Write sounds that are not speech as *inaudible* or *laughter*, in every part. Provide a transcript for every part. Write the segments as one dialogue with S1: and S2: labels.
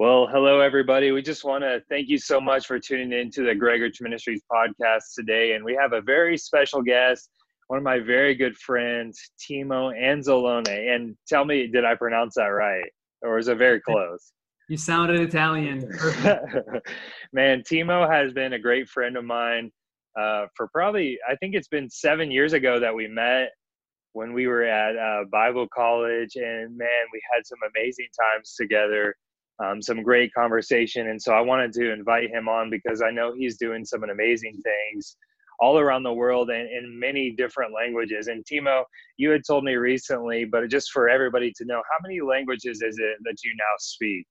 S1: Well, hello, everybody. We just want to thank you so much for tuning in to the Gregorich Ministries podcast today. And we have a very special guest, one of my very good friends, Timo Anzalone. And tell me, did I pronounce that right? Or is it very close?
S2: You sounded Italian. *laughs*
S1: Man, Timo has been a great friend of mine uh, for probably, I think it's been seven years ago that we met when we were at uh, Bible college. And man, we had some amazing times together um, some great conversation. And so I wanted to invite him on because I know he's doing some amazing things all around the world and in many different languages. And Timo, you had told me recently, but just for everybody to know, how many languages is it that you now speak?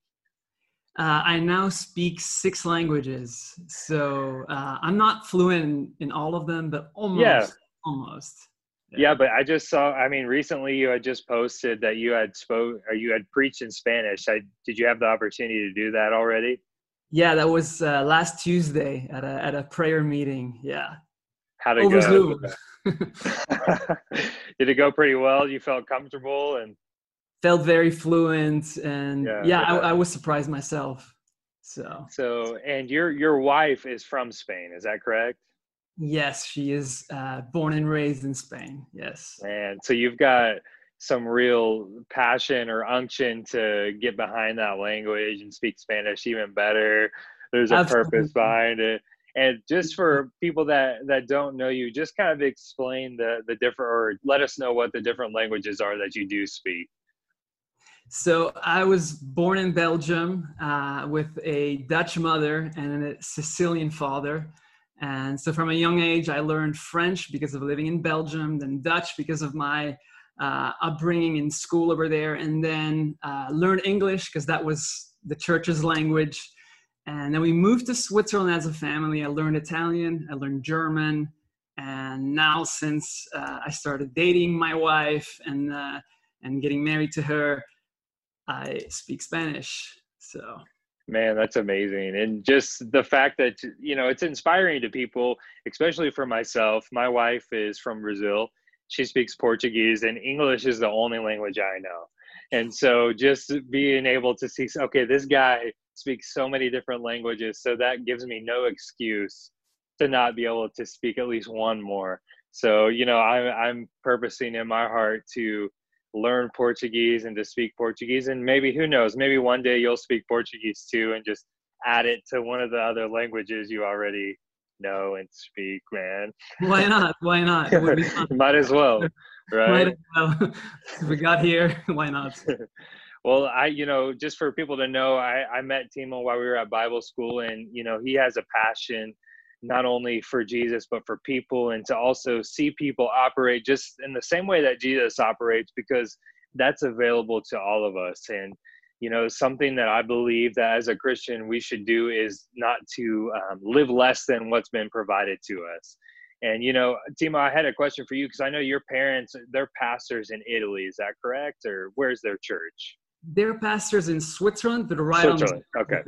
S2: Uh, I now speak six languages. So uh, I'm not fluent in, all of them, but almost. Yeah. Almost.
S1: Yeah. but I just saw. I mean, recently you had just posted that you had spoke or you had preached in Spanish. I, did you have the opportunity to do that already?
S2: Yeah, that was uh, last Tuesday at a at a prayer meeting. Yeah.
S1: How'd it Over go? *laughs* *laughs* did it go pretty well? You felt comfortable and
S2: felt very fluent, and yeah, yeah, yeah. I, I was surprised myself. So.
S1: So, and your your wife is from Spain, is that correct?
S2: Yes, she is uh, born and raised in Spain. Yes.
S1: And so you've got some real passion or unction to get behind that language and speak Spanish even better. There's a Absolutely. purpose behind it. And just for people that that don't know you, just kind of explain the the different or let us know what the different languages are that you do speak.
S2: So I was born in Belgium uh, with a Dutch mother and a Sicilian father. And so from a young age, I learned French because of living in Belgium, then Dutch because of my uh, upbringing in school over there, and then uh, learned English because that was the church's language. And then we moved to Switzerland as a family. I learned Italian, I learned German, and now since uh, I started dating my wife and uh, and getting married to her, I speak Spanish. So
S1: Man, that's amazing. And just the fact that, you know, it's inspiring to people, especially for myself. My wife is from Brazil. She speaks Portuguese, and English is the only language I know. And so just being able to see, okay, this guy speaks so many different languages. So that gives me no excuse to not be able to speak at least one more. So, you know, I, I'm purposing in my heart to learn Portuguese and to speak Portuguese. And maybe, who knows, maybe one day you'll speak Portuguese too and just add it to one of the other languages you already know and speak, man.
S2: Why *laughs* not? Why not? *laughs*
S1: Might as well, *laughs* right? Might
S2: as well. we got here, why not?
S1: well, I, you know, just for people to know, I, I met Timo while we were at Bible school, and, you know, he has a passion not only for Jesus, but for people, and to also see people operate just in the same way that Jesus operates, because that's available to all of us. And, you know, something that I believe that as a Christian we should do is not to um, live less than what's been provided to us. And, you know, Timo, I had a question for you because I know your parents, they're pastors in Italy. Is that correct? Or where's their church?
S2: They're pastors in Switzerland, but right Switzerland.
S1: on. Okay.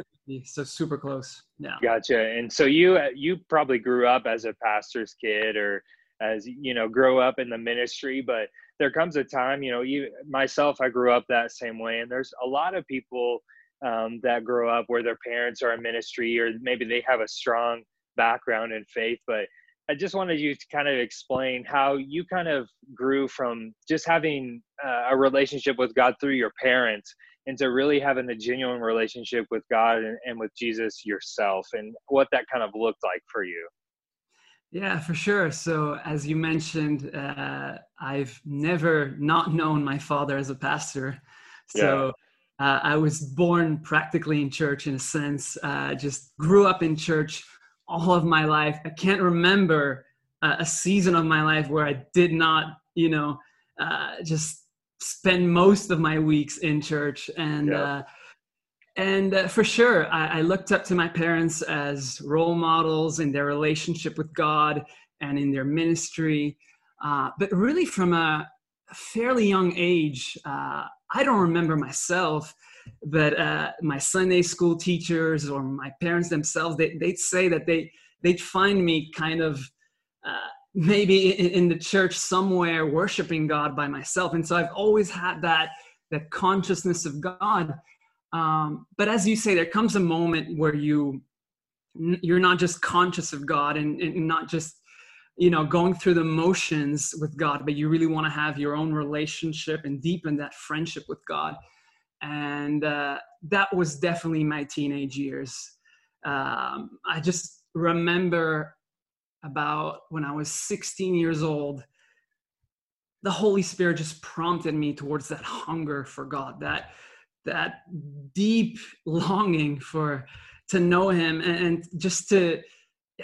S2: So super close. Yeah.
S1: Gotcha. And so you you probably grew up as a pastor's kid, or as you know, grow up in the ministry. But there comes a time, you know, you myself, I grew up that same way, and there's a lot of people um, that grow up where their parents are in ministry, or maybe they have a strong background in faith, but I just wanted you to kind of explain how you kind of grew from just having uh, a relationship with God through your parents into really having a genuine relationship with God and, and with Jesus yourself and what that kind of looked like for you.
S2: Yeah, for sure. So, as you mentioned, uh, I've never not known my father as a pastor. So, yeah. uh, I was born practically in church in a sense, uh, just grew up in church all of my life. I can't remember uh, a season of my life where I did not, you know, uh, just spend most of my weeks in church. And yeah. uh, and uh, for sure, I, I, looked up to my parents as role models in their relationship with God and in their ministry. Uh, but really, from a fairly young age, uh, I don't remember myself but uh, my Sunday school teachers or my parents themselves, they, they'd say that they, they'd find me kind of uh, maybe in, in, the church somewhere worshiping God by myself. And so I've always had that, that consciousness of God. Um, but as you say, there comes a moment where you you're not just conscious of God and, and not just you know going through the motions with god but you really want to have your own relationship and deepen that friendship with god and uh, that was definitely my teenage years um, i just remember about when i was 16 years old the holy spirit just prompted me towards that hunger for god that that deep longing for to know him and, and just to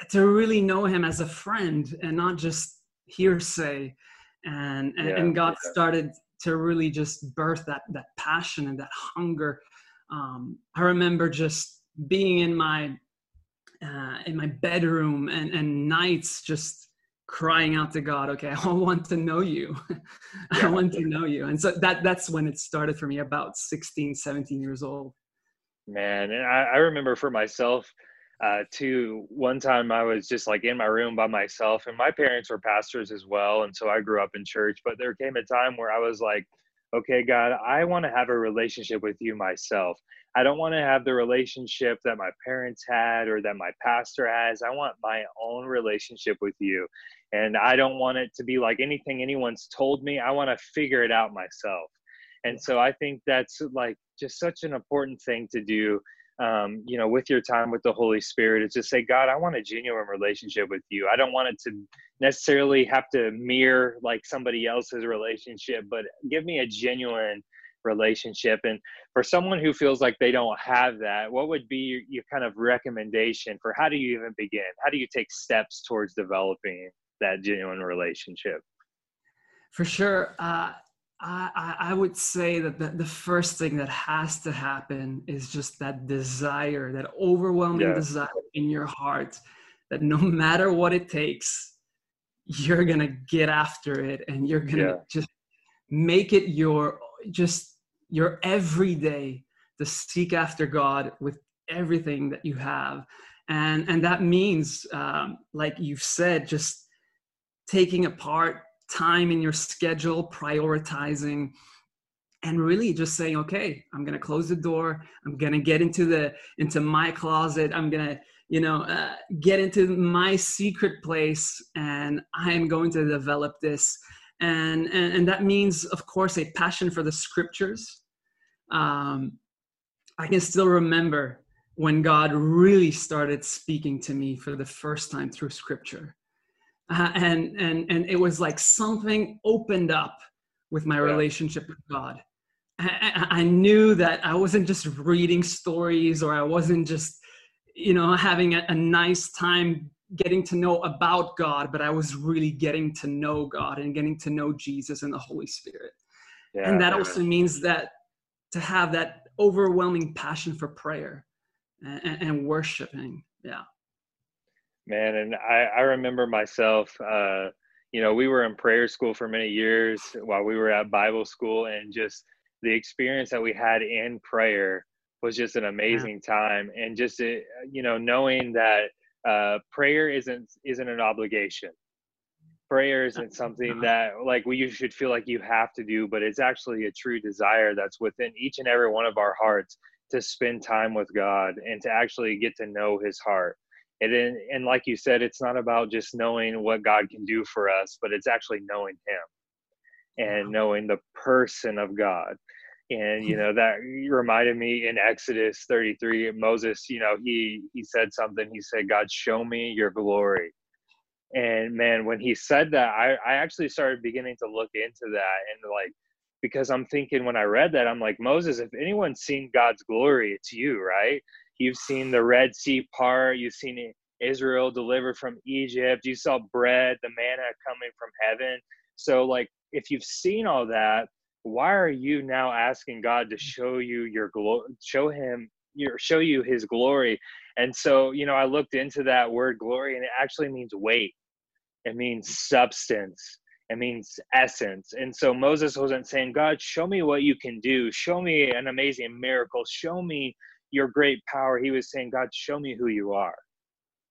S2: to really know him as a friend and not just hearsay and and, yeah, and god yeah. started to really just birth that that passion and that hunger. Um, i remember just being in my uh, in my bedroom and and nights just crying out to god okay *laughs* i want to know you. *laughs* I want to know you. And so that that's when it started for me about 16 17 years old.
S1: Man and i, I remember for myself uh, to one time I was just like in my room by myself, and my parents were pastors as well, and so I grew up in church. But there came a time where I was like, okay, God, I want to have a relationship with you myself. I don't want to have the relationship that my parents had or that my pastor has. I want my own relationship with you. And I don't want it to be like anything anyone's told me. I want to figure it out myself. And so I think that's like just such an important thing to do um, you know, with your time with the Holy Spirit is to say, God, I want a genuine relationship with you. I don't want it to necessarily have to mirror like somebody else's relationship, but give me a genuine relationship. And for someone who feels like they don't have that, what would be your, your kind of recommendation for how do you even begin? How do you take steps towards developing that genuine relationship?
S2: For sure. Uh, I, I would say that the, the first thing that has to happen is just that desire, that overwhelming yeah. desire in your heart that no *laughs* matter what it takes, you're going to get after it and you're going to yeah. just make it your just your everyday to seek after God with everything that you have. And, and that means, um, like you've said, just taking apart time in your schedule, prioritizing, and really just saying, okay, I'm gonna close the door. I'm gonna get into the into my closet. I'm gonna you know uh, get into my secret place, and I am going to develop this. And, and, and that means, of course, a passion for the scriptures. Um, I can still remember when God really started speaking to me for the first time through scripture uh, and and and it was like something opened up with my yeah. relationship with god. I, I, knew that i wasn't just reading stories or i wasn't just you know having a, a nice time getting to know about god but i was really getting to know god and getting to know jesus and the holy spirit. Yeah, and that also means that to have that overwhelming passion for prayer and, and worshiping yeah
S1: man and i i remember myself uh you know we were in prayer school for many years while we were at bible school and just the experience that we had in prayer was just an amazing yeah. time and just it, uh, you know knowing that uh prayer isn't isn't an obligation prayer isn't something that like we you should feel like you have to do but it's actually a true desire that's within each and every one of our hearts to spend time with god and to actually get to know his heart and then, and like you said it's not about just knowing what god can do for us but it's actually knowing him and knowing the person of god. And you hmm. know that reminded me in exodus 33 moses you know he he said something. He said god show me your glory. And man when he said that i i actually started beginning to look into that and like because i'm thinking when i read that i'm like moses if anyone's seen god's glory it's you right You've seen the Red Sea part. You've seen Israel delivered from Egypt. You saw bread, the manna coming from heaven. So, like, if you've seen all that, why are you now asking God to show you your glory, show him your show you his glory? And so, you know, I looked into that word glory and it actually means weight. It means substance. It means essence. And so Moses wasn't saying, God, show me what you can do. Show me an amazing miracle. Show me your great power. He was saying, God, show me who you are.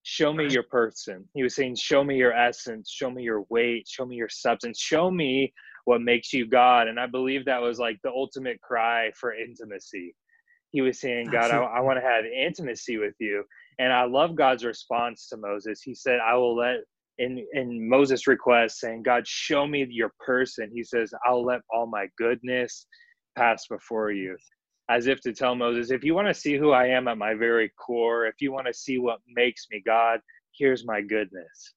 S1: Show me your person. He was saying, Show me your essence. Show me your weight. Show me your substance. Show me what makes you God. And I believe that was like the ultimate cry for intimacy. he was saying god i, I want to have intimacy with you and i love god's response to moses he said i will let in in moses request saying god show me your person he says i'll let all my goodness pass before you as if to tell moses if you want to see who i am at my very core if you want to see what makes me god here's my goodness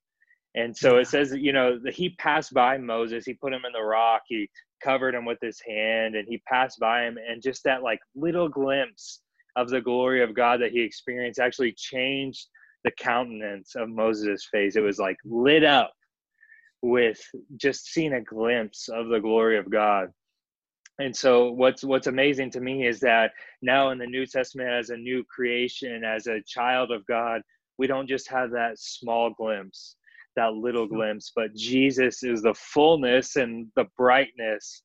S1: and so it says, you know, that he passed by Moses, he put him in the rock, he covered him with his hand, and he passed by him. And just that like little glimpse of the glory of God that he experienced actually changed the countenance of Moses' face. It was like lit up with just seeing a glimpse of the glory of God. And so what's what's amazing to me is that now in the New Testament as a new creation, as a child of God, we don't just have that small glimpse that little glimpse, but Jesus is the fullness and the brightness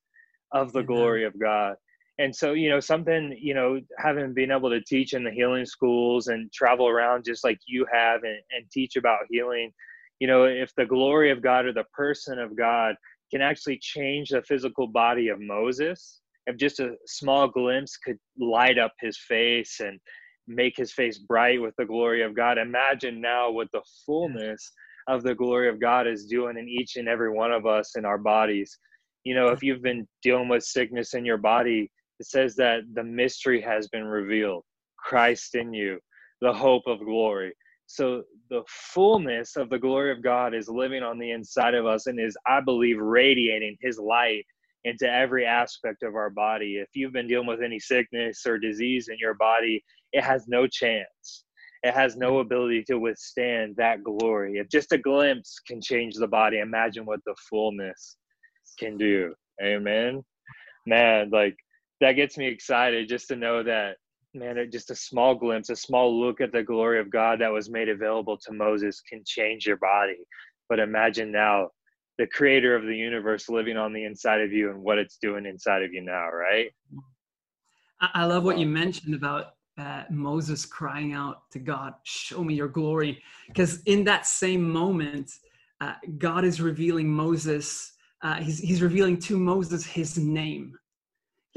S1: of the glory of God. And so, you know, something, you know, having been able to teach in the healing schools and travel around just like you have and, and teach about healing, you know, if the glory of God or the person of God can actually change the physical body of Moses, if just a small glimpse could light up his face and make his face bright with the glory of God, imagine now what the fullness of the glory of God is doing in each and every one of us in our bodies. You know, if you've been dealing with sickness in your body, it says that the mystery has been revealed Christ in you, the hope of glory. So the fullness of the glory of God is living on the inside of us and is, I believe, radiating his light into every aspect of our body. If you've been dealing with any sickness or disease in your body, it has no chance it has no ability to withstand that glory. If just a glimpse can change the body, imagine what the fullness can do. Amen. Man, like that gets me excited just to know that, man, just a small glimpse, a small look at the glory of God that was made available to Moses can change your body. But imagine now the creator of the universe living on the inside of you and what it's doing inside of you now, right?
S2: I love what you mentioned about uh, Moses crying out to God, Show me your glory. Because in that same moment, uh, God is revealing Moses, uh, he's, he's revealing to Moses his name.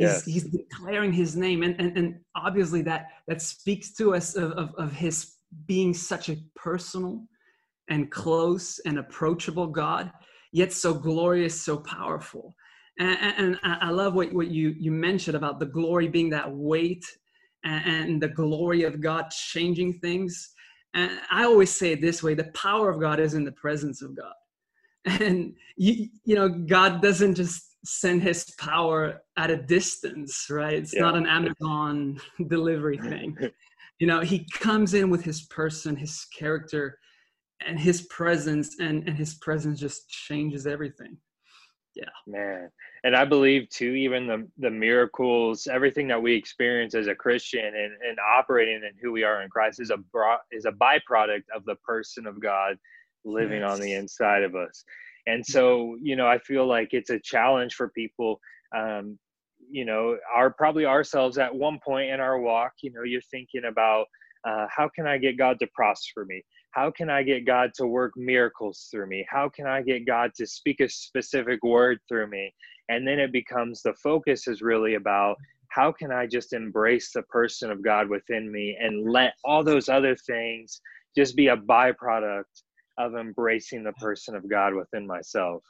S2: He's, yes. he's declaring his name. And, and, and obviously, that, that speaks to us of, of, of his being such a personal and close and approachable God, yet so glorious, so powerful. And, and, I love what, what you, you mentioned about the glory being that weight and the glory of God changing things. And I always say it this way the power of God is in the presence of God. *laughs* And, you, you know, God doesn't just send his power at a distance, right? It's yeah. not an Amazon *laughs* delivery *laughs* thing. you know, he comes in with his person, his character, and his presence, and, and his presence just changes everything yeah
S1: man and i believe too even the the miracles everything that we experience as a christian and, and operating in who we are in christ is a bro- is a byproduct of the person of god living yes. on the inside of us and so you know i feel like it's a challenge for people um you know are probably ourselves at one point in our walk you know you're thinking about uh, how can i get god to prosper me how can I get God to work miracles through me? How can I get God to speak a specific word through me? And then it becomes the focus is really about how can I just embrace the person of God within me and let all those other things just be a byproduct of embracing the person of God within myself.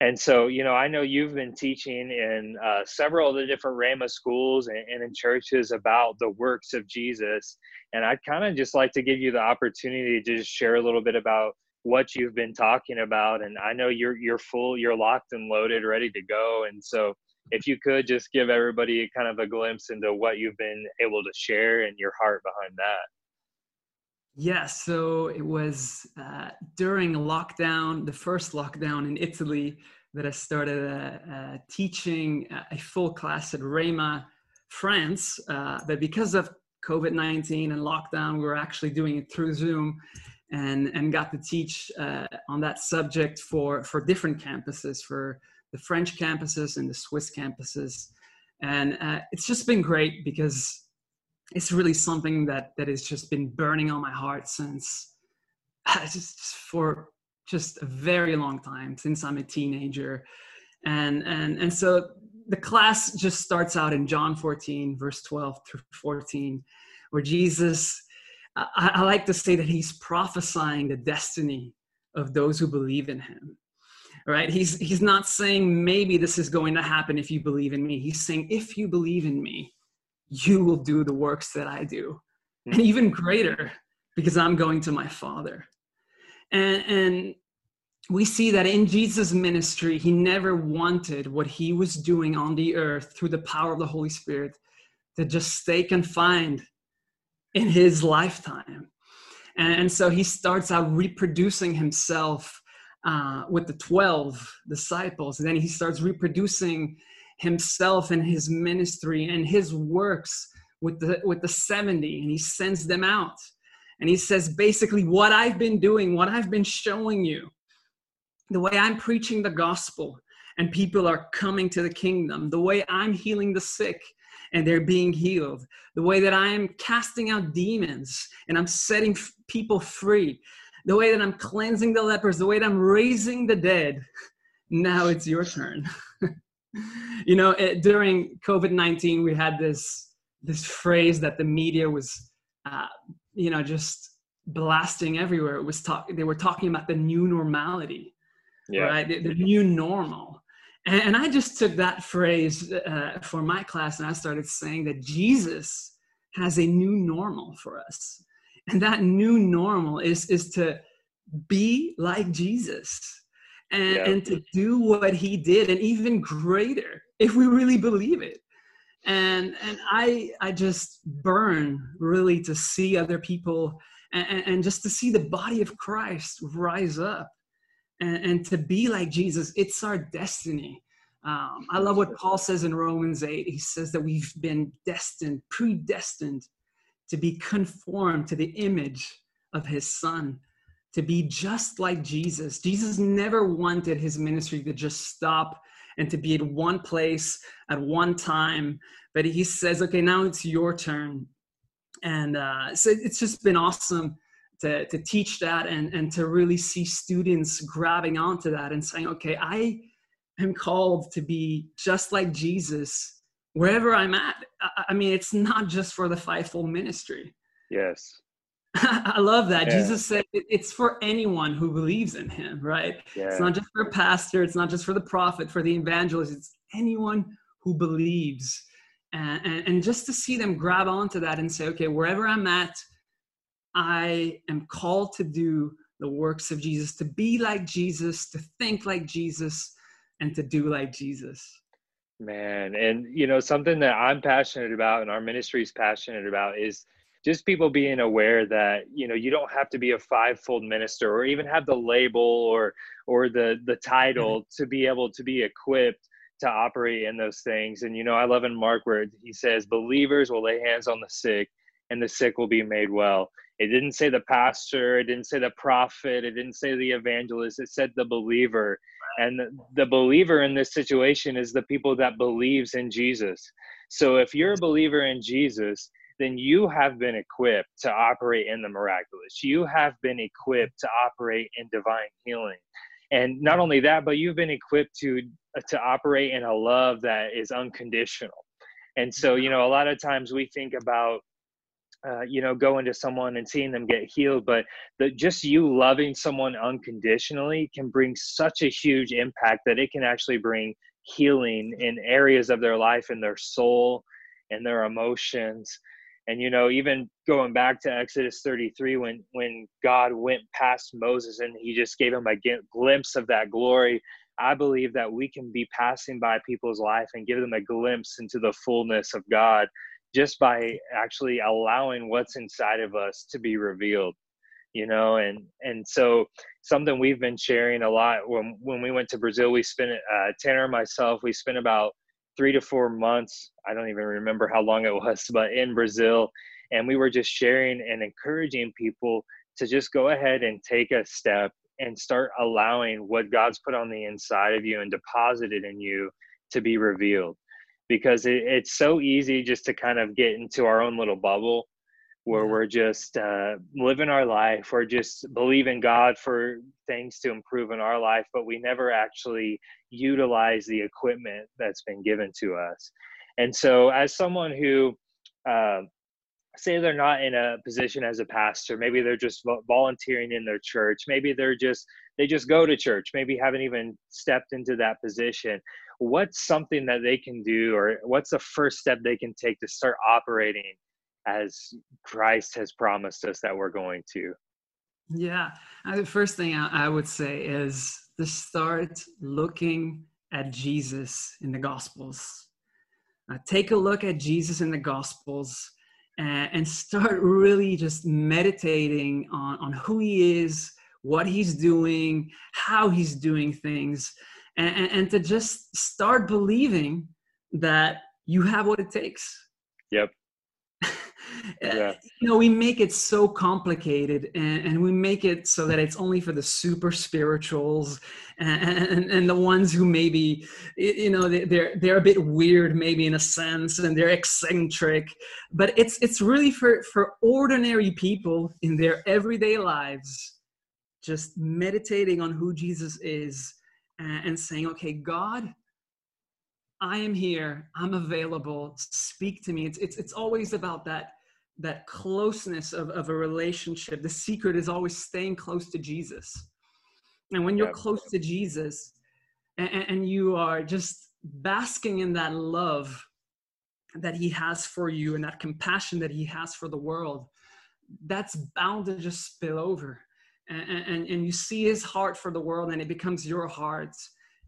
S1: And so you know i know you've been teaching in uh, several of the different Rhema schools and, and in churches about the works of jesus. And i'd kind of just like to give you the opportunity to just share a little bit about what you've been talking about. And i know you're you're full you're locked and loaded ready to go. And so if you could just give everybody kind of a glimpse into what you've been able to share and your heart behind that
S2: yeah, so it was uh, during lockdown, the first lockdown in Italy, that I started uh, uh, teaching a full class at Rhema France. Uh, but because of COVID 19 and lockdown, we were actually doing it through Zoom and, and got to teach uh, on that subject for, for different campuses, for the French campuses and the Swiss campuses. And uh, it's just been great because it's really something that that has just been burning on my heart since *sighs* just for just a very long time since I'm a teenager, and and and so the class just starts out in John 14, verse 12 through 14, where Jesus, I, I like to say that he's prophesying the destiny of those who believe in him right? He's he's not saying maybe this is going to happen if you believe in me. He's saying if you believe in me you will do the works that i do and hmm. even greater because i'm going to my father and and we see that in jesus ministry he never wanted what he was doing on the earth through the power of the holy spirit to just stay confined in his lifetime and, and so he starts out reproducing himself uh, with the 12 disciples. And then he starts reproducing himself and his ministry and his works with the, with the 70, and he sends them out. And he says, basically, what I've been doing, what I've been showing you, the way I'm preaching the gospel, and people are coming to the kingdom, the way I'm healing the sick and they're being healed, the way that I'm casting out demons and I'm setting f- people free, the way that I'm cleansing the lepers, the way that I'm raising the dead. *laughs* Now it's your turn. *laughs* *laughs* you know, it, during COVID 19, we had this, this phrase that the media was, uh, you know, just blasting everywhere. It was talk, they were talking about the new normality, yeah. right? The, the new normal. And, and, I just took that phrase uh, for my class and I started saying that Jesus has a new normal for us and that new normal is is to be like jesus and, yeah. and to do what he did and even greater if we really believe it. And and i i just burn really to see other people and, and just to see the body of christ rise up and, and to be like jesus. It's our destiny. Um, i love what paul says in romans 8 he says that we've been destined predestined to be conformed to the image of his son, to be just like Jesus. Jesus never wanted his ministry to just stop and to be at one place at one time, but he says, okay, now it's your turn. And uh, so it's just been awesome to, to teach that and, and to really see students grabbing onto that and saying, okay, I am called to be just like Jesus wherever I'm at. I mean, it's not just for the fivefold ministry.
S1: Yes. *laughs*
S2: I love that. Yeah. Jesus said it's for anyone who believes in him, right? Yeah. It's not just for a pastor, it's not just for the prophet, for the evangelist, it's anyone who believes. And, and, and just to see them grab onto that and say, okay, wherever I'm at, I am called to do the works of Jesus, to be like Jesus, to think like Jesus, and to do like Jesus.
S1: Man, and you know, something that I'm passionate about and our ministry is passionate about is just people being aware that you know you don't have to be a fivefold minister or even have the label or or the the title mm-hmm. to be able to be equipped to operate in those things. And you know i love in mark where he says believers will lay hands on the sick and the sick will be made well. It didn't say the pastor it didn't say the prophet it didn't say the evangelist it said the believer. And the believer in this situation is the people that believes in jesus. So if you're a believer in jesus then you have been equipped to operate in the miraculous. You have been equipped to operate in divine healing. And not only that but you've been equipped to to operate in a love that is unconditional. And so you know a lot of times we think about uh, you know, going to someone and seeing them get healed, but the, just you loving someone unconditionally can bring such a huge impact that it can actually bring healing in areas of their life and their soul and their emotions. And you know, even going back to Exodus 33, when when God went past Moses and He just gave him a glimpse of that glory, I believe that we can be passing by people's life and give them a glimpse into the fullness of God just by actually allowing what's inside of us to be revealed you know? And and so something we've been sharing a lot when when we went to brazil we spent uh, tanner and myself we spent about three to four months. I don't even remember how long it *laughs* was but in brazil. And we were just sharing and encouraging people to just go ahead and take a step and start allowing what god's put on the inside of you and deposited in you to be revealed. Because it, it's so easy just to kind of get into our own little bubble where we're just uh, living our life or just believing God for things to improve in our life, but we never actually utilize the equipment that's been given to us. And so, as someone who uh, say they're not in a position as a pastor, maybe they're just volunteering in their church, maybe they're just they just go to church, maybe haven't even stepped into that position. What's something that they can do, or what's the first step they can take to start operating as Christ has promised us that we're going to.
S2: Yeah. Uh, the first thing I would say is to start looking at Jesus in the Gospels. Uh, take a look at Jesus in the Gospels and, and start really just meditating on, on who he is, what he's doing, how he's doing things, and, and, and to just start believing that you have what it takes.
S1: Yep.
S2: Uh, yeah. you know we make it so complicated and, and, we make it so that it's only for the super spirituals and, and, and the ones who maybe you know they're they're a bit weird maybe in a sense and they're eccentric but it's it's really for for ordinary people in their everyday lives just meditating on who jesus is and, and saying okay god I am here. I'm available. Speak to me. It's, it's, it's always about that that closeness of, of a relationship the secret is always staying close to jesus. And when you're close to jesus and, and you are just basking in that love that he has for you and that compassion that he has for the world that's bound to just spill over. And, and, and you see his heart for the world and it becomes your heart.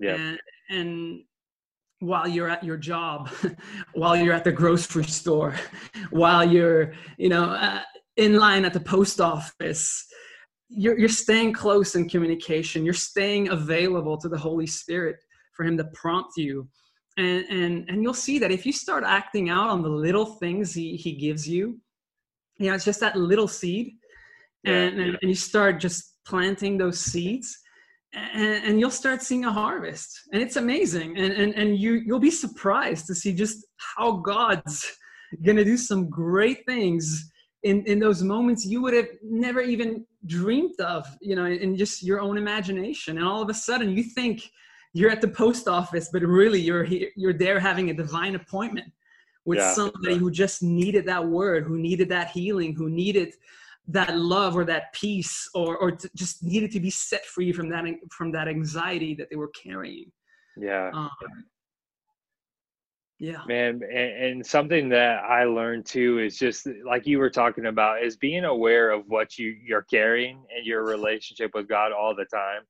S2: Yeah. and, and while you're at your job, *laughs* while you're at the grocery store, *laughs* while you're, you know, uh, in line at the post office. You're, you're staying close in communication. You're staying available to the Holy Spirit for Him to prompt you. And, and, and you'll see that if you start acting out on the little things He, he gives you, you know, it's just that little seed. And, yeah. and, and you start just planting those seeds and, and, you'll start seeing a harvest. And it's amazing. And, and and you you'll be surprised to see just how god's gonna do some great things in in those moments you would have never even dreamed of you know in just your own imagination. And all of a sudden you think you're at the post office but really you're here you're there having a divine appointment with yeah, somebody who just needed that word who needed that healing who needed that love or that peace or or just needed to be set free from that from that anxiety that they were carrying.
S1: Yeah. Um,
S2: yeah.
S1: Man and, and, something that i learned too is just like you were talking about is being aware of what you you're carrying and your relationship with god all the time.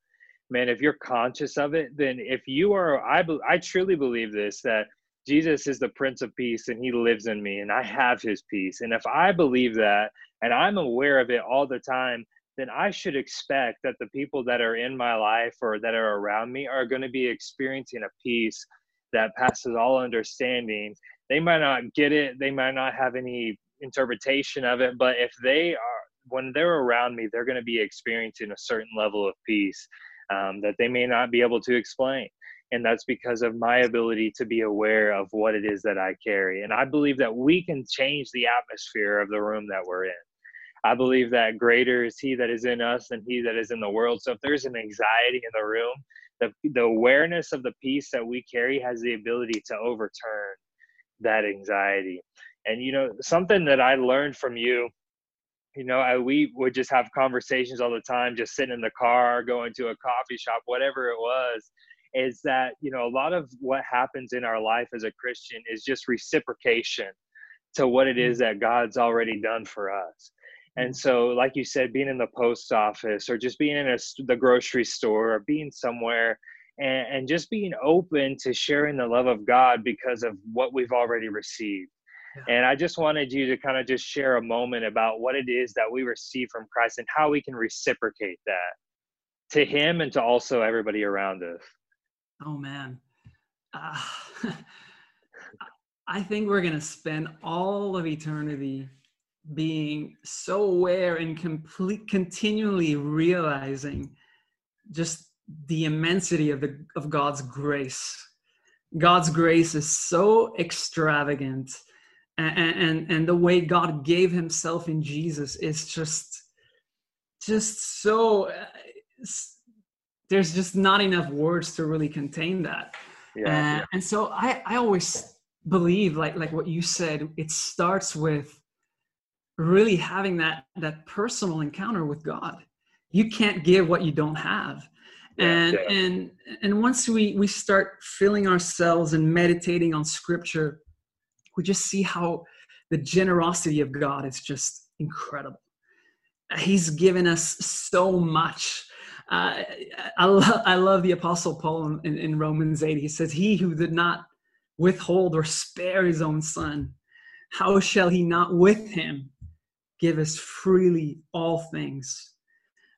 S1: Man if you're conscious of it then if you are i i truly believe this that jesus is the prince of peace and he lives in me and i have his peace. And if i believe that and I'm aware of it all the time, then I should expect that the people that are in my life or that are around me are going to be experiencing a peace that passes all understanding. They might not get it, they might not have any interpretation of it, but if they are, when they're around me, they're going to be experiencing a certain level of peace um, that they may not be able to explain and that's because of my ability to be aware of what it is that I carry. And I believe that we can change the atmosphere of the room that we're in. I believe that greater is He that is in us than He that is in the world. So if there's an anxiety in the room, the, the awareness of the peace that we carry has the ability to overturn that anxiety. And, you know, something that I learned from you, you know, I, we would just have conversations all the time, just sitting in the car, going to a coffee shop, whatever it was is that you know a lot of what happens in our life as a christian is just reciprocation to what it is mm. that god's already done for us and so, like you said, being in the post office or just being in a, the grocery store or being somewhere and, and just being open to sharing the love of God because of what we've already received. And I just wanted you to kind of just share a moment about what it is that we receive from Christ and how we can reciprocate that to Him and to also everybody around us.
S2: Oh, man. Uh, *laughs* I think we're going to spend all of eternity being so aware and complete continually realizing just the immensity of the of God's grace. God's grace is so extravagant and, and and the way god gave himself in jesus is just just so uh, there's just not enough words to really contain that yeah, uh, yeah. and so i i always believe like like what you said it starts with really having that that personal encounter with god. You can't give what you don't have. And yeah, and and once we we start filling ourselves and meditating on scripture we just see how the generosity of god is just incredible. He's given us so much. Uh, I, lo- I love the apostle paul in, in romans 8 he says he who did not withhold or spare his own son how shall he not with him give us freely all things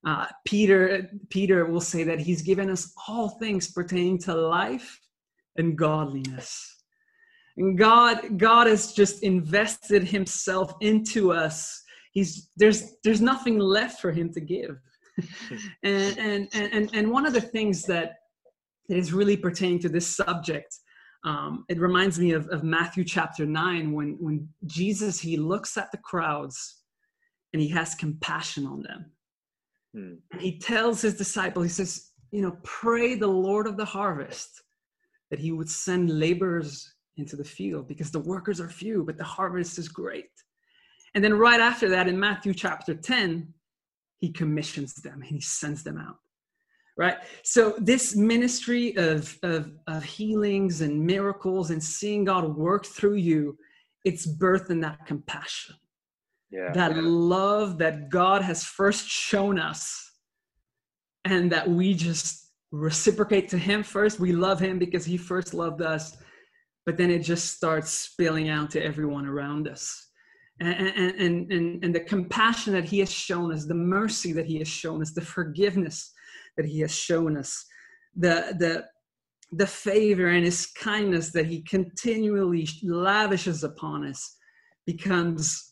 S2: uh, Peter, Peter will say that he's given us all things pertaining to life and godliness. And God, God has just invested himself into us. He's there's there's nothing left for him to give. *laughs* and, and and and one of the things that is really pertaining to this subject um, it reminds me of, of matthew chapter 9 when when jesus he looks at the crowds and he has compassion on them Hmm. He tells his disciple, he says, you know, pray the Lord of the harvest that he would send laborers into the field because the workers are few, but the harvest is great. And then right after that, in Matthew chapter 10, he commissions them and he sends them out. Right? So, this ministry of, of, of healings and miracles and seeing God work through you, it's birth in that compassion yeah. that love that God has first shown us and that we just reciprocate to him first. We love him because he first loved us, but then it just starts spilling out to everyone around us. And, and, and, and the compassion that he has shown us, the mercy that he has shown us, the forgiveness that he has shown us, the, the, the favor and his kindness that he continually lavishes upon us becomes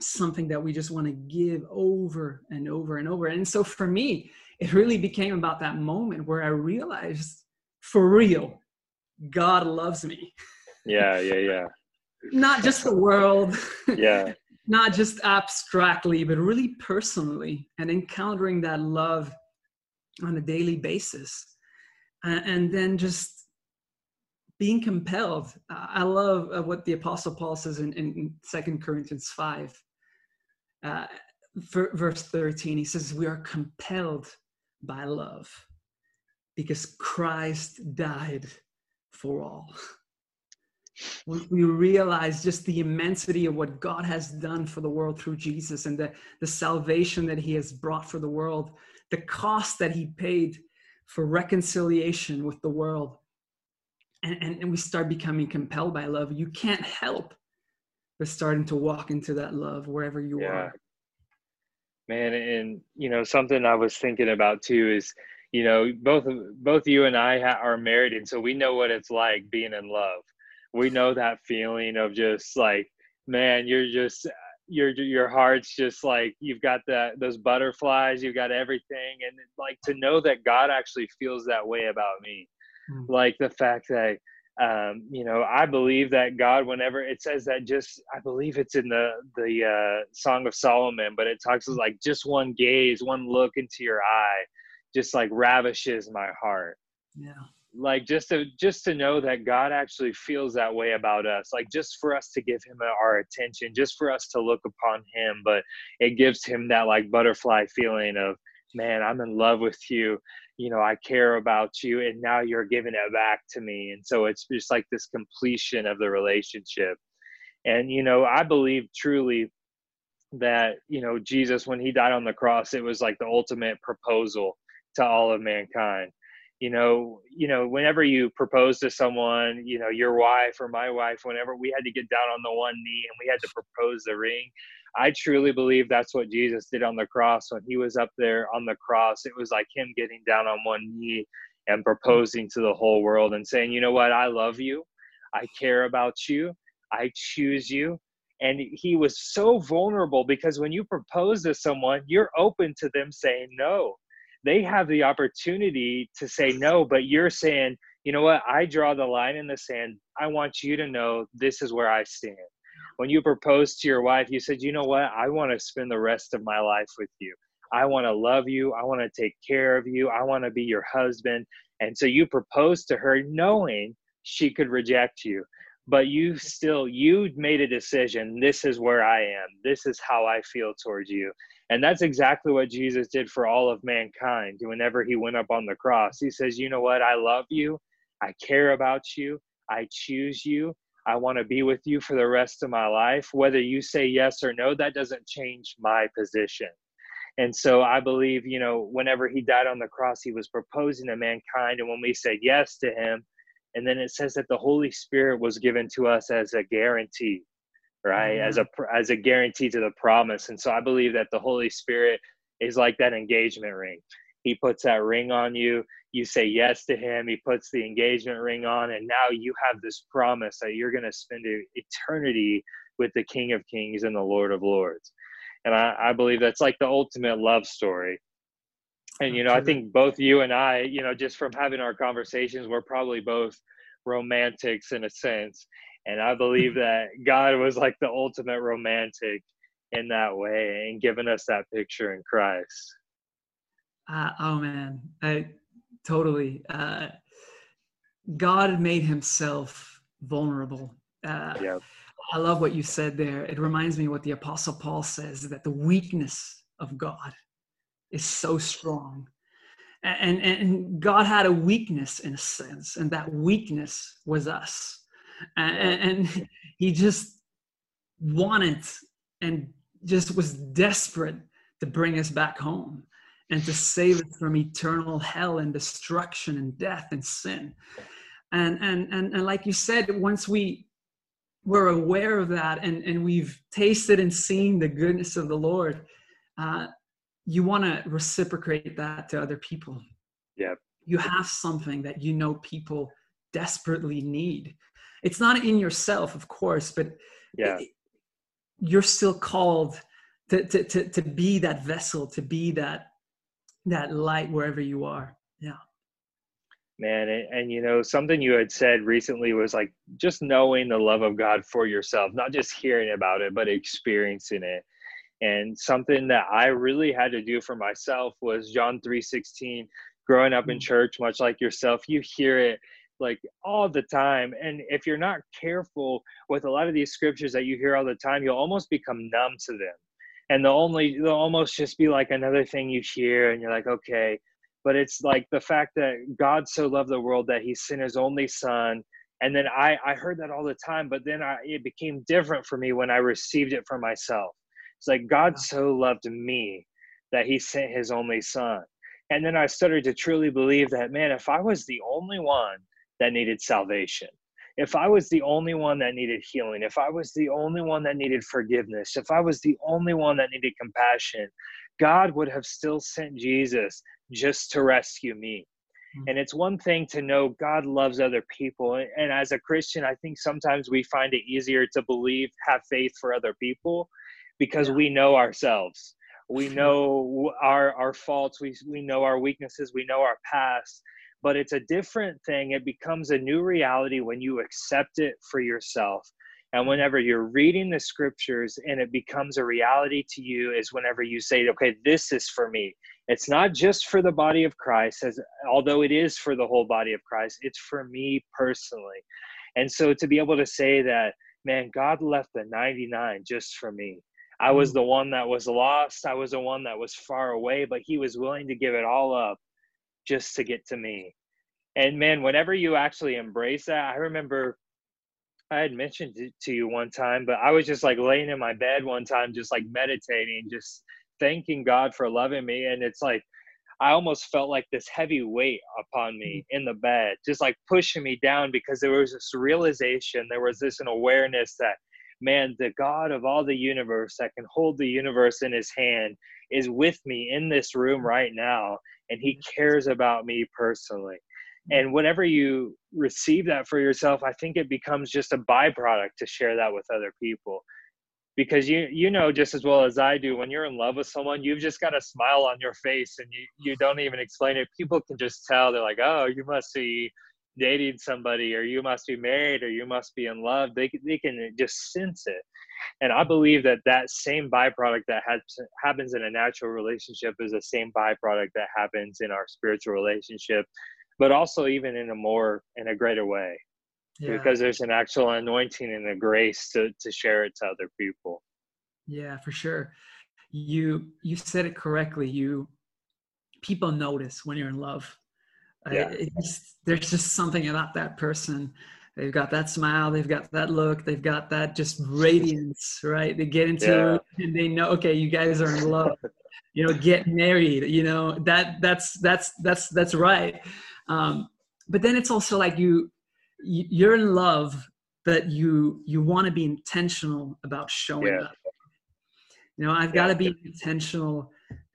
S2: something that we just want to give over and over and over. And so for me, it really became about that moment where I realized for real, God loves me.
S1: Yeah, yeah, yeah. *laughs*
S2: Not just the world. *laughs*
S1: Yeah.
S2: not just abstractly, but really personally, and encountering that love on a daily basis. And, then just being compelled. I love uh, what the Apostle Paul says in, in 2 Corinthians 5 uh, verse 13, he says, We are compelled by love because Christ died for all. *laughs* We realize just the immensity of what God has done for the world through Jesus and the, the salvation that he has brought for the world, the cost that he paid for reconciliation with the world. And, and we start becoming compelled by love. You can't help but starting to walk into that love wherever you yeah. are
S1: man and you know something i was thinking about too is you know both both you and i ha- are married and so we know what it's like being in love we know that feeling of just like man you're just your your heart's just like you've got that those butterflies you've got everything and like to know that god actually feels that way about me mm. like the fact that um, you know, I believe that God, whenever it says that, just I believe it's in the the uh, Song of Solomon, but it talks like just one gaze, one look into your eye, just like ravishes my heart.
S2: Yeah.
S1: Like just to just to know that God actually feels that way about us, like just for us to give Him our attention, just for us to look upon Him, but it gives Him that like butterfly feeling of, man, I'm in love with you you know i care about you and now you're giving it back to me. And so it's just like this completion of the relationship. And you know i believe truly that you know jesus when he died on the cross it was like the ultimate proposal to all of mankind. You know you know whenever you propose to someone you know your wife or my wife whenever we had to get down on the one knee and we had to propose the ring I truly believe that's what Jesus did on the cross when he was up there on the cross. It was like him getting down on one knee and proposing to the whole world and saying, you know what, I love you. I care about you. I choose you. And he was so vulnerable because when you propose to someone, you're open to them saying no. They have the opportunity to say no, but you're saying, you know what, I draw the line in the sand. I want you to know this is where I stand. When you proposed to your wife, you said, you know what? I want to spend the rest of my life with you. I want to love you. I want to take care of you. I want to be your husband. And so you proposed to her knowing she could reject you. But you still, you made a decision. This is where I am. This is how I feel towards you. And that's exactly what Jesus did for all of mankind whenever he went up on the cross. He says, You know what? I love you. I care about you. I choose you. I want to be with you for the rest of my life. Whether you say yes or no, that doesn't change my position. And so I believe, you know, whenever he died on the cross, he was proposing to mankind. And when we said yes to him, and then it says that the Holy Spirit was given to us as a guarantee, right? Mm-hmm. As a as a guarantee to the promise. And so I believe that the Holy Spirit is like that engagement ring. He puts that ring on you. You say yes to him. He puts the engagement ring on, and now you have this promise that you're going to spend eternity with the King of Kings and the Lord of Lords. And I, I believe that's like the ultimate love story. And you know i think both you and i you know just from having our conversations we're probably both romantics in a sense. And i believe *laughs* that god was like the ultimate romantic in that way and giving us that picture in christ.
S2: Uh, oh man. I totally uh, god made himself vulnerable uh, yeah I love what you said there. It reminds me what the Apostle Paul says that the weakness of God is so strong. And, and God had a weakness in a sense, and that weakness was us. And, and he just wanted and just was desperate to bring us back home and to save us from eternal hell and destruction and death and sin. And, and, and, and like you said, once we we're aware of that and, and we've tasted and seen the goodness of the Lord, uh, you want to reciprocate that to other people.
S1: Yeah.
S2: You have something that you know people desperately need. It's not in yourself, of course, but
S1: yeah.
S2: It, you're still called to, to, to, to be that vessel, to be that, that light wherever you are. Yeah
S1: man and, and, you know something you had said recently was like just knowing the love of god for yourself not just hearing about it but experiencing it and something that i really had to do for myself was john 3.16 growing up in mm. church much like yourself you hear it like all the time and if you're not careful with a lot of these scriptures that you hear all the time you'll almost become numb to them and they'll only they'll almost just be like another thing you hear and you're like okay but it's like the fact that God so loved the world that he sent his only son. And then I, I heard that all the time, but then I, it became different for me when I received it for myself. It's like God so loved me that he sent his only son. And then I started to truly believe that, man, if I was the only one that needed salvation, if I was the only one that needed healing, if I was the only one that needed forgiveness, if I was the only one that needed compassion, God would have still sent Jesus just to rescue me. Mm-hmm. And it's one thing to know God loves other people. And as a Christian, I think sometimes we find it easier to believe, have faith for other people because yeah. we know ourselves. We *laughs* know our, our faults, we, we know our weaknesses, we know our past. But it's a different thing. It becomes a new reality when you accept it for yourself and whenever you're reading the scriptures and it becomes a reality to you, is whenever you say, okay, this is for me. It's not just for the body of Christ, as although it is for the whole body of Christ, it's for me personally. And so to be able to say that, man, God left the 99 just for me. I was mm. the one that was lost. I was the one that was far away, but he was willing to give it all up just to get to me. And man, whenever you actually embrace that, I remember I had mentioned it to you one time, but I was just like laying in my bed one time, just like meditating, just thanking God for loving me. And it's like, I almost felt like this heavy weight upon me mm. in the bed, just like pushing me down because there was this realization, there was this an awareness that, man, the God of all the universe that can hold the universe in his hand is with me in this room right now. And he cares about me personally. And whenever you receive that for yourself i think it becomes just a byproduct to share that with other people. Because you you know just as well as i do when you're in love with someone you've just got a smile on your face and you you don't even explain it. People can just tell. They're like oh you must see dating somebody or you must be married or you must be in love they, they can just sense it. And i believe that that same byproduct that has, happens in a natural relationship is the same byproduct that happens in our spiritual relationship but also even in a more in a greater way. Yeah. because there's an actual anointing and a grace to, to share it to other people.
S2: Yeah for sure. You you said it correctly. You people notice when you're in love yeah. there's just something about that person they've got that smile they've got that look they've got that just radiance right they get into yeah. it and they know okay you guys are in love you know get married you know that that's that's that's that's right um, but then it's also like you you're in love but you you want to be intentional about showing yeah. up you know i've got to be intentional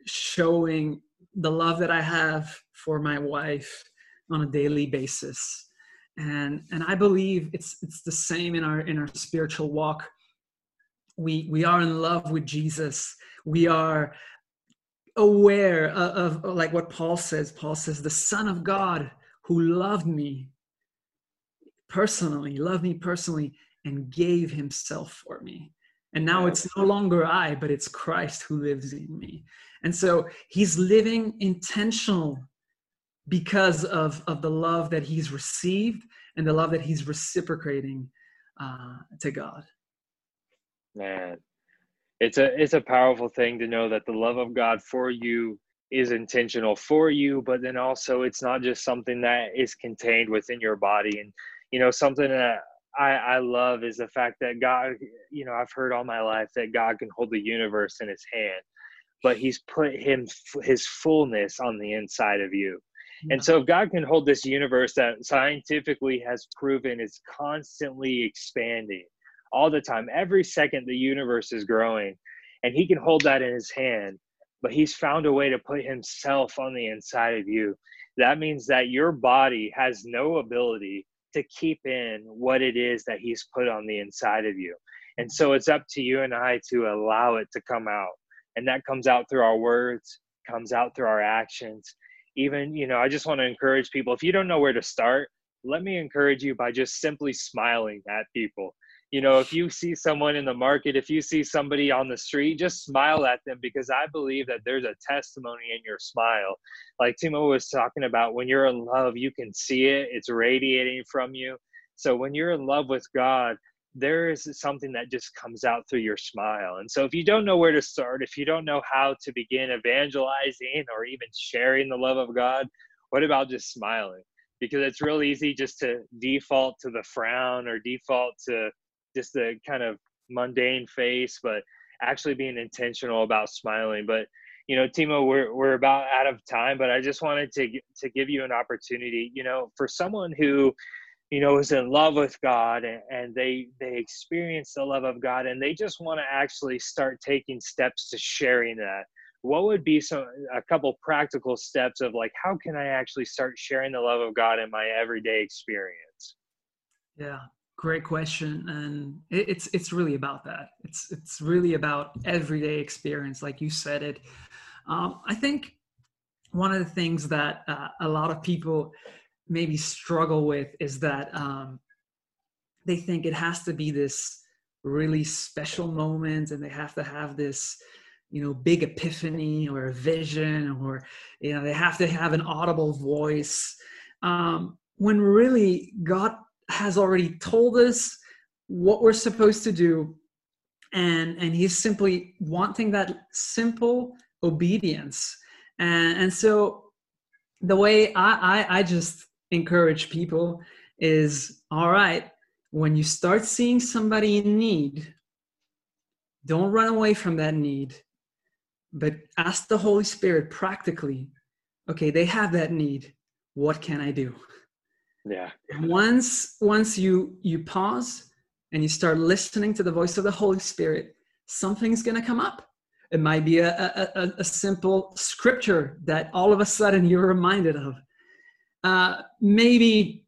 S2: showing the love that i have for my wife on a daily basis. And and i believe it's it's the same in our in our spiritual walk. We we are in love with jesus. We are aware of, of, like what paul says paul says the son of god who loved me personally loved me personally and gave himself for me. And now it's no longer i but it's christ who lives in me. And so he's living intentional because of, of the love that he's received and the love that he's reciprocating uh, to God.
S1: Man, it's a it's a powerful thing to know that the love of God for you is intentional for you, but then also it's not just something that is contained within your body. And you know, something that I, I love is the fact that God, you know, I've heard all my life that God can hold the universe in His hand, but He's put Him His fullness on the inside of you. And so, if God can hold this universe that scientifically has proven is constantly expanding all the time, every second the universe is growing, and He can hold that in His hand, but He's found a way to put Himself on the inside of you. That means that your body has no ability to keep in what it is that He's put on the inside of you. And so, it's up to you and I to allow it to come out. And that comes out through our words, comes out through our actions even you know i just want to encourage people if you don't know where to start let me encourage you by just simply smiling at people. You know if you see someone in the market if you see somebody on the street just smile at them because i believe that there's a testimony in your smile. Like timo was talking about when you're in love you can see it it's radiating from you. So when you're in love with god there is something that just comes out through your smile. And so, if you don't know where to start, if you don't know how to begin evangelizing or even sharing the love of God, what about just smiling? Because it's real easy just to default to the frown or default to just the kind of mundane face, but actually being intentional about smiling. But you know, Timo, we're we're about out of time, but I just wanted to to give you an opportunity. You know, for someone who you know is in love with god and, and they they experience the love of god and they just want to actually start taking steps to sharing that. What would be some a couple practical steps of like how can i actually start sharing the love of god in my everyday experience?
S2: Yeah great question and it's it's really about that. It's it's really about everyday experience like you said it. Um, i think one of the things that uh, a lot of people maybe struggle with is that um, they think it has to be this really special moment and they have to have this you know big epiphany or a vision or you know they have to have an audible voice. Um, when really god has already told us what we're supposed to do and and he's simply wanting that simple obedience. And and so the way i i, I just encourage people is all right, when you start seeing somebody in need, don't run away from that need, but ask the Holy Spirit practically, okay, they have that need. What can I do?
S1: Yeah.
S2: once once you you pause and you start listening to the voice of the Holy Spirit, something's gonna come up. It might be a, a, a, simple scripture that all of a sudden you're reminded of uh, maybe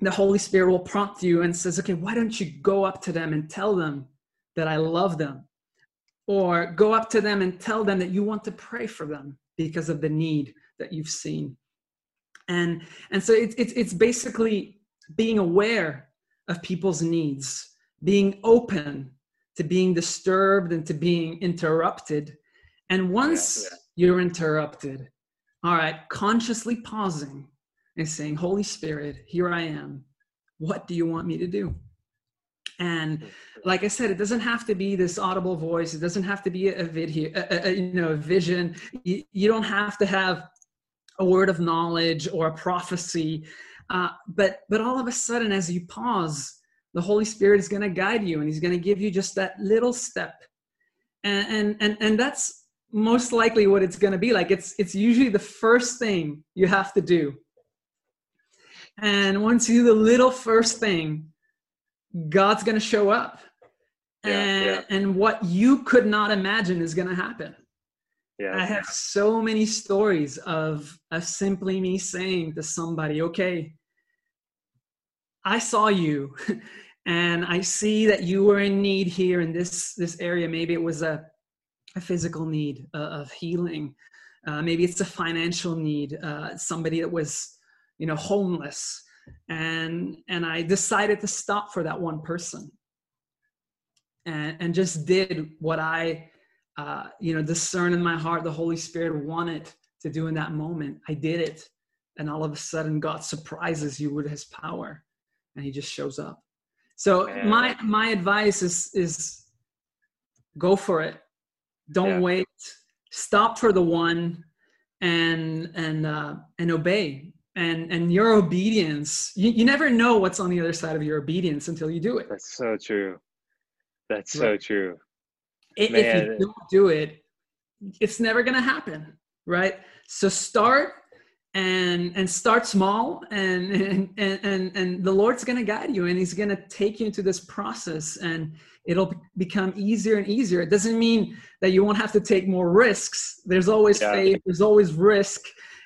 S2: the Holy Spirit will prompt you and says, okay, why don't you go up to them and tell them that I love them? Or go up to them and tell them that you want to pray for them because of the need that you've seen. and and so it's it's it's basically being aware of people's needs, being open to being disturbed and to being interrupted. And once yeah, yeah. you're interrupted, all right, consciously pausing saying, Holy Spirit, here I am. What do you want me to do? And like I said, it doesn't have to be this audible voice. It doesn't have to be a video, a, a, you know, a vision. You, you don't have to have a word of knowledge or a prophecy. Uh, but but all of a sudden, as you pause, the Holy Spirit is going to guide you, and He's going to give you just that little step, and and and, and that's most likely what it's going to be like. It's it's usually the first thing you have to do, and once you do the little first thing, God's going to show up, yeah, and yeah. and what you could not imagine is going to happen. Yeah. I have so many stories of of simply me saying to somebody, "Okay, I saw you *laughs* and I see that you were in need here in this this area. Maybe it was a, a physical need uh, of healing. Uh, maybe it's a financial need. Uh, somebody that was, you know, homeless, and and I decided to stop for that one person, and and just did what I, uh, you know, discern in my heart the Holy Spirit wanted to do in that moment. I did it, and all of a sudden, God surprises you with His power and he just shows up. So my my advice is is go for it. Don't yeah. wait. Stop for the one and and uh, and obey. And and your obedience, you, you never know what's on the other side of your obedience until you do it.
S1: That's so true. That's so true.
S2: If, if you don't do it, it's never gonna happen, right? So start and and start small and and and and the lord's going to guide you and he's going to take you into this process and it'll become easier and easier it doesn't mean that you won't have to take more risks there's always yeah. faith there's always risk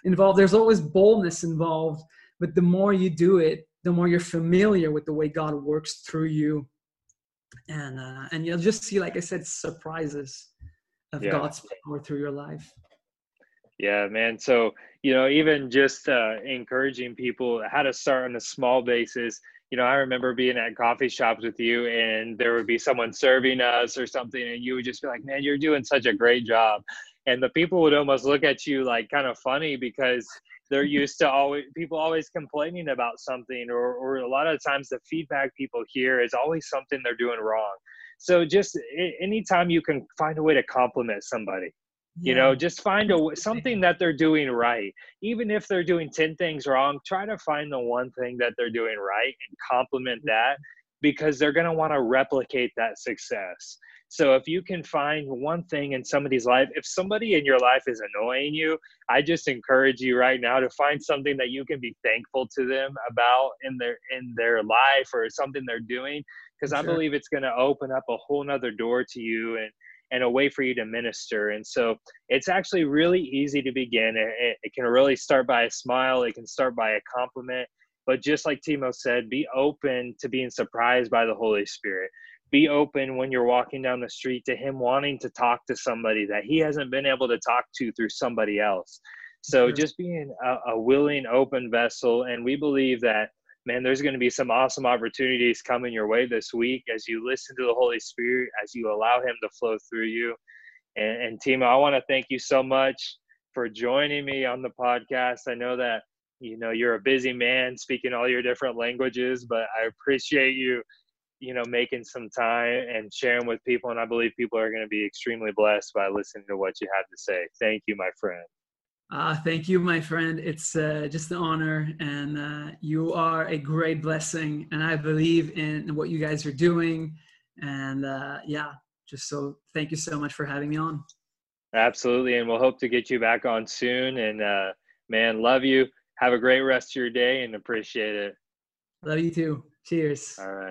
S2: involved there's always boldness involved but the more you do it the more you're familiar with the way god works through you and uh, and you'll just see like i said surprises of yeah. god's power through your life
S1: yeah, man. So, you know, even just uh, encouraging people how to start on a small basis. You know, I remember being at coffee shops with you and there would be someone serving us or something, and you would just be like, man, you're doing such a great job. And the people would almost look at you like kind of funny because they're *laughs* used to always people always complaining about something or, or a lot of times the feedback people hear is always something they're doing wrong. So just anytime you can find a way to compliment somebody you know just find a something that they're doing right. Even if they're doing 10 things wrong try to find the one thing that they're doing right and compliment mm-hmm. that because they're going to want to replicate that success so if you can find one thing in somebody's life if somebody in your life is annoying you i just encourage you right now to find something that you can be thankful to them about in their in their life or something they're doing because sure. i believe it's going to open up a whole nother door to you and and a way for you to minister. And so it's actually really easy to begin. It, it, can really start by a smile, it can start by a compliment. But just like Timo said, be open to being surprised by the Holy Spirit. Be open when you're walking down the street to Him wanting to talk to somebody that He hasn't been able to talk to through somebody else. So just being a, a willing, open vessel. And we believe that man, there's going to be some awesome opportunities coming your way this week as you listen to the Holy Spirit, as you allow Him to flow through you. And, and Timo, I want to thank you so much for joining me on the podcast. I know that you know you're a busy man speaking all your different languages, but I appreciate you, you know, making some time and sharing with people. And I believe people are going to be extremely blessed by listening to what you have to say. Thank you, my friend.
S2: Uh, thank you, my friend. It's uh, just an honor, and uh, you are a great blessing. And I believe in what you guys are doing. And uh, yeah, just so thank you so much for having me on.
S1: Absolutely, and we'll hope to get you back on soon. And uh, man, love you. Have a great rest of your day, and appreciate it.
S2: Love you too. Cheers.
S1: All right.